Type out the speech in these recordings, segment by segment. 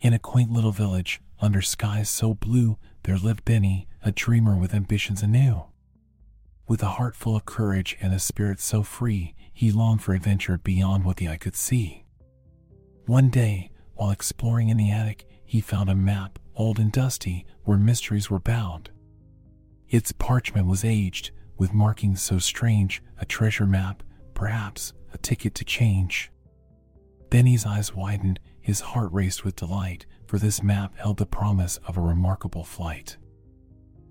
In a quaint little village, under skies so blue, there lived Benny, a dreamer with ambitions anew. With a heart full of courage and a spirit so free, he longed for adventure beyond what the eye could see. One day, while exploring in the attic, he found a map, old and dusty, where mysteries were bound. Its parchment was aged, with markings so strange, a treasure map, perhaps a ticket to change. Benny's eyes widened, his heart raced with delight, for this map held the promise of a remarkable flight.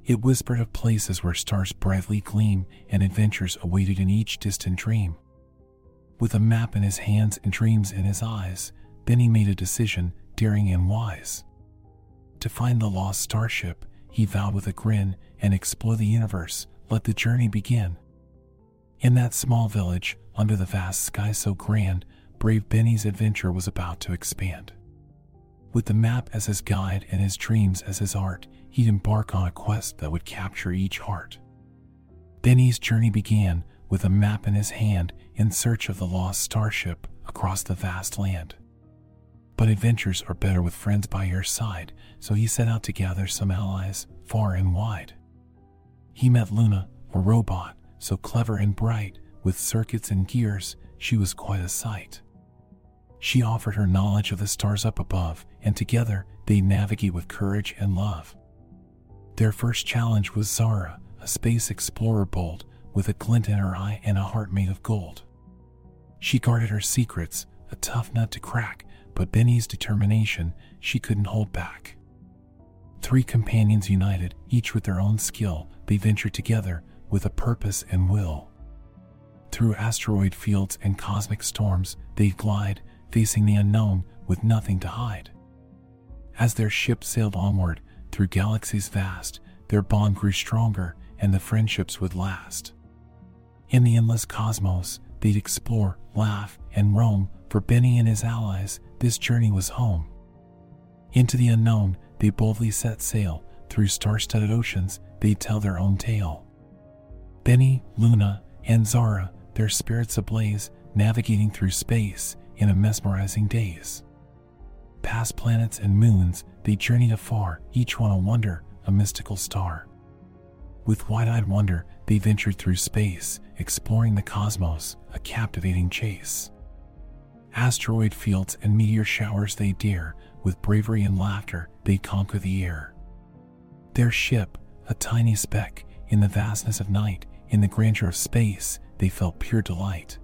It whispered of places where stars brightly gleam and adventures awaited in each distant dream. With a map in his hands and dreams in his eyes, Benny made a decision, daring and wise. To find the lost starship, he vowed with a grin and explore the universe, let the journey begin. In that small village, under the vast sky so grand, brave Benny's adventure was about to expand. With the map as his guide and his dreams as his art, he'd embark on a quest that would capture each heart. Benny's journey began with a map in his hand in search of the lost starship across the vast land. But adventures are better with friends by your side, so he set out to gather some allies far and wide. He met Luna, a robot, so clever and bright, with circuits and gears, she was quite a sight. She offered her knowledge of the stars up above, and together they navigate with courage and love. Their first challenge was Zara, a space explorer bold, with a glint in her eye and a heart made of gold. She guarded her secrets, a tough nut to crack, but Benny's determination she couldn't hold back. Three companions united, each with their own skill, they ventured together with a purpose and will. Through asteroid fields and cosmic storms, they glide, facing the unknown with nothing to hide. As their ship sailed onward through galaxies vast, their bond grew stronger and the friendships would last. In the endless cosmos, they'd explore, laugh, and roam. For Benny and his allies, this journey was home. Into the unknown, they boldly set sail. Through star studded oceans, they'd tell their own tale. Benny, Luna, and Zara, their spirits ablaze, navigating through space in a mesmerizing daze. Past planets and moons, they journeyed afar, each one a wonder, a mystical star. With wide eyed wonder, they ventured through space, exploring the cosmos, a captivating chase. Asteroid fields and meteor showers they dare, with bravery and laughter, they conquer the air. Their ship, a tiny speck, in the vastness of night, in the grandeur of space, they felt pure delight.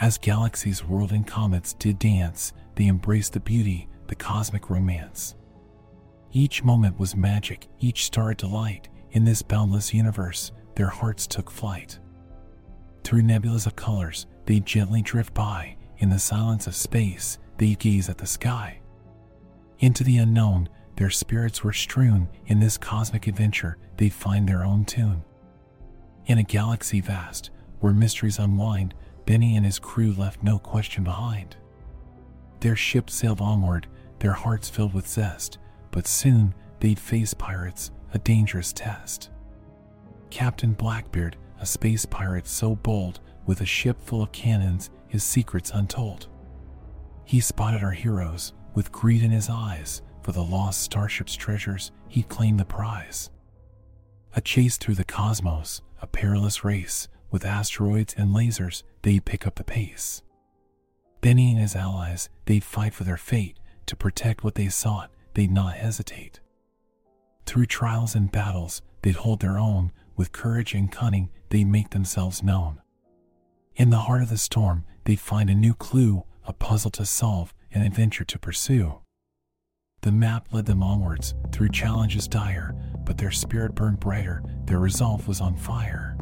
As galaxies whirled and comets did dance, they embraced the beauty, the cosmic romance. Each moment was magic, each star a delight. In this boundless universe, their hearts took flight. Through nebulas of colors, they gently drift by. In the silence of space, they gaze at the sky. Into the unknown, their spirits were strewn. In this cosmic adventure, they'd find their own tune. In a galaxy vast, where mysteries unwind, Benny and his crew left no question behind. Their ship sailed onward, their hearts filled with zest, but soon they'd face pirates, a dangerous test. Captain Blackbeard, a space pirate so bold, with a ship full of cannons, his secrets untold. He spotted our heroes, with greed in his eyes, for the lost starship's treasures, he claimed the prize. A chase through the cosmos, a perilous race, with asteroids and lasers, they'd pick up the pace. Benny and his allies, they'd fight for their fate. To protect what they sought, they'd not hesitate. Through trials and battles, they'd hold their own. With courage and cunning, they'd make themselves known. In the heart of the storm, they'd find a new clue, a puzzle to solve, an adventure to pursue. The map led them onwards, through challenges dire, but their spirit burned brighter, their resolve was on fire.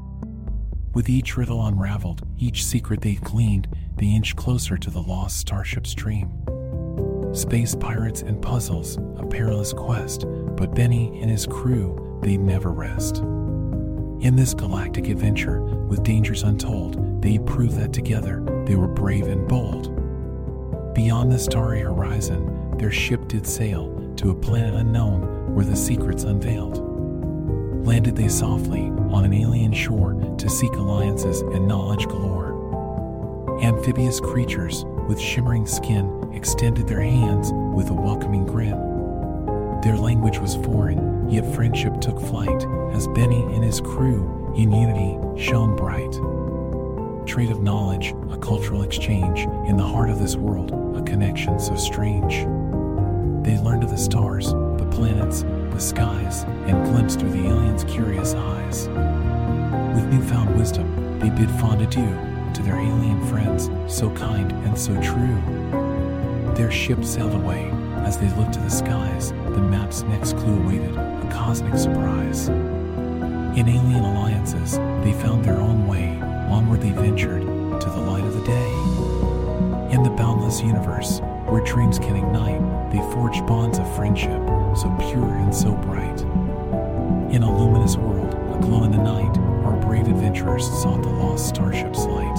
With each riddle unraveled, each secret they gleaned, they inched closer to the lost starship's dream. Space pirates and puzzles, a perilous quest, but Benny and his crew, they never rest. In this galactic adventure, with dangers untold, they proved that together they were brave and bold. Beyond the starry horizon, their ship did sail to a planet unknown where the secrets unveiled landed they softly on an alien shore to seek alliances and knowledge galore. Amphibious creatures with shimmering skin extended their hands with a welcoming grin. Their language was foreign, yet friendship took flight as Benny and his crew, in unity, shone bright. Trade of knowledge, a cultural exchange, in the heart of this world, a connection so strange. They learned of the stars, the planets, the skies, and glimpsed through the curious eyes. With newfound wisdom, they bid fond adieu to their alien friends, so kind and so true. Their ship sailed away. As they looked to the skies, the map's next clue awaited a cosmic surprise. In alien alliances, they found their own way. Onward they ventured to the light of the day. In the boundless universe, where dreams can ignite, they forged bonds of friendship, so pure and so bright. In a luminous world, aglow in the night, our brave adventurers sought the lost starship's light.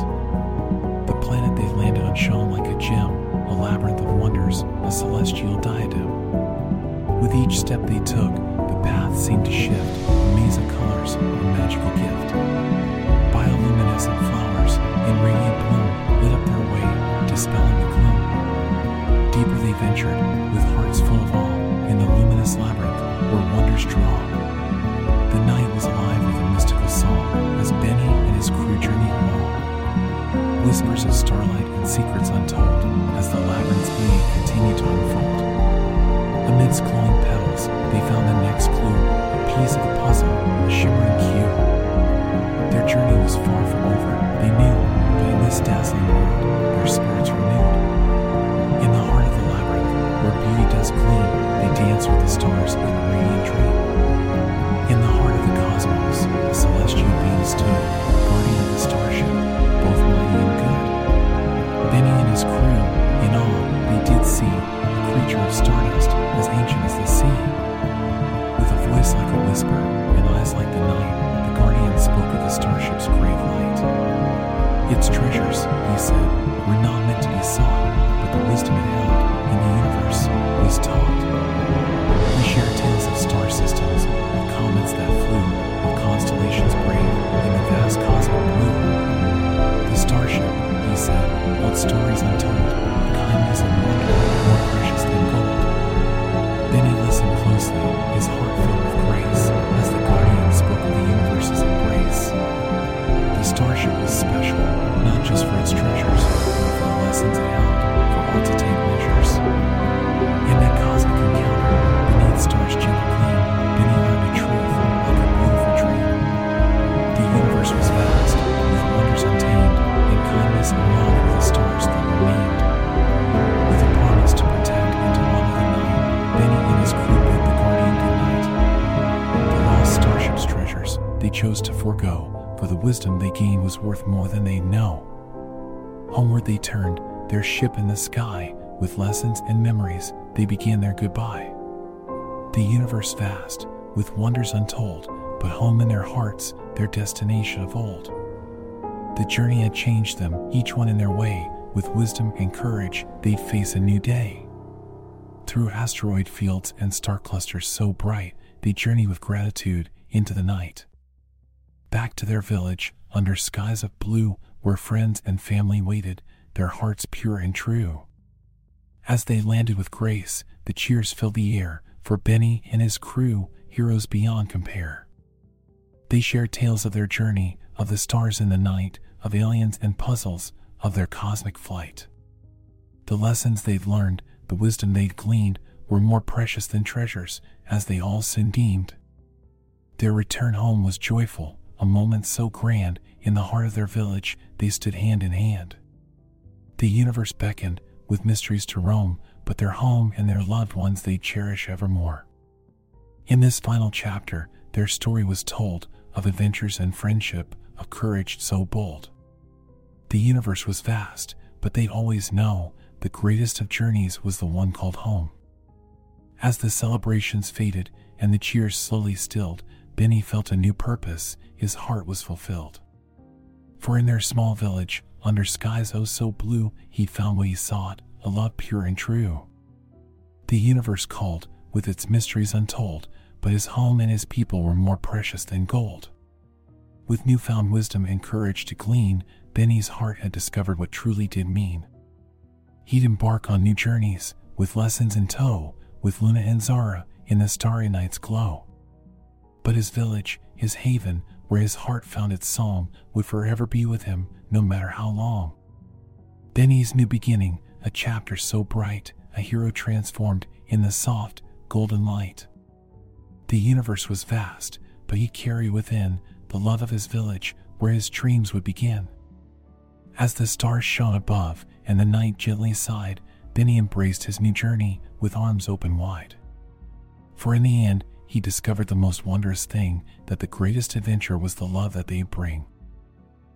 The planet they landed on shone like a gem, a labyrinth of wonders, a celestial diadem. With each step they took, the path seemed to shift, a maze of colors, a magical gift. Bioluminescent flowers in radiant bloom lit up their way, dispelling the gloom. Deeper they ventured, with hearts full of awe, in the luminous labyrinth where wonders draw. Whispers of starlight and secrets untold as the labyrinth's beauty continued to unfold. Amidst glowing petals, they found the next clue, a piece of the puzzle, a shimmering cue. A creature of stardust as ancient as the sea. With a voice like a whisper and eyes like the night, the guardian spoke of the starship's grave light. Its treasures, he said, were not meant to be sought, but the wisdom it held in the universe was taught. We share tales of star systems, just for its treasures, for the lessons it held, for all to take measures. In that cosmic encounter, beneath stars' gentle gleam, learned a truth like a beautiful dream. The universe was vast, with wonders untamed, and kindness and love were the stars that remained. With a promise to protect and to honor the night, Benny and his crew bid the guardian goodnight. The lost starship's treasures they chose to forego, for the wisdom they gained was worth more than they know. Homeward they turned, their ship in the sky, with lessons and memories, they began their goodbye. The universe vast, with wonders untold, but home in their hearts, their destination of old. The journey had changed them, each one in their way, with wisdom and courage, they'd face a new day. Through asteroid fields and star clusters so bright, they journey with gratitude into the night. Back to their village, under skies of blue, where friends and family waited, their hearts pure and true. As they landed with grace, the cheers filled the air, for Benny and his crew, heroes beyond compare. They shared tales of their journey, of the stars in the night, of aliens and puzzles, of their cosmic flight. The lessons they'd learned, the wisdom they'd gleaned, were more precious than treasures, as they all soon deemed. Their return home was joyful, a moment so grand, in the heart of their village, they stood hand in hand. The universe beckoned, with mysteries to roam, but their home and their loved ones they cherish evermore. In this final chapter, their story was told of adventures and friendship, of courage so bold. The universe was vast, but they'd always know the greatest of journeys was the one called home. As the celebrations faded and the cheers slowly stilled, Benny felt a new purpose, his heart was fulfilled. For in their small village, under skies oh so blue, he found what he sought, a love pure and true. The universe called, with its mysteries untold, but his home and his people were more precious than gold. With newfound wisdom and courage to glean, Benny's heart had discovered what truly did mean. He'd embark on new journeys, with lessons in tow, with Luna and Zara in the starry night's glow. But his village, his haven, where his heart found its song, would forever be with him, no matter how long. Benny's new beginning, a chapter so bright, a hero transformed in the soft, golden light. The universe was vast, but he carried within the love of his village where his dreams would begin. As the stars shone above and the night gently sighed, Benny embraced his new journey with arms open wide. For in the end, he discovered the most wondrous thing that the greatest adventure was the love that they bring.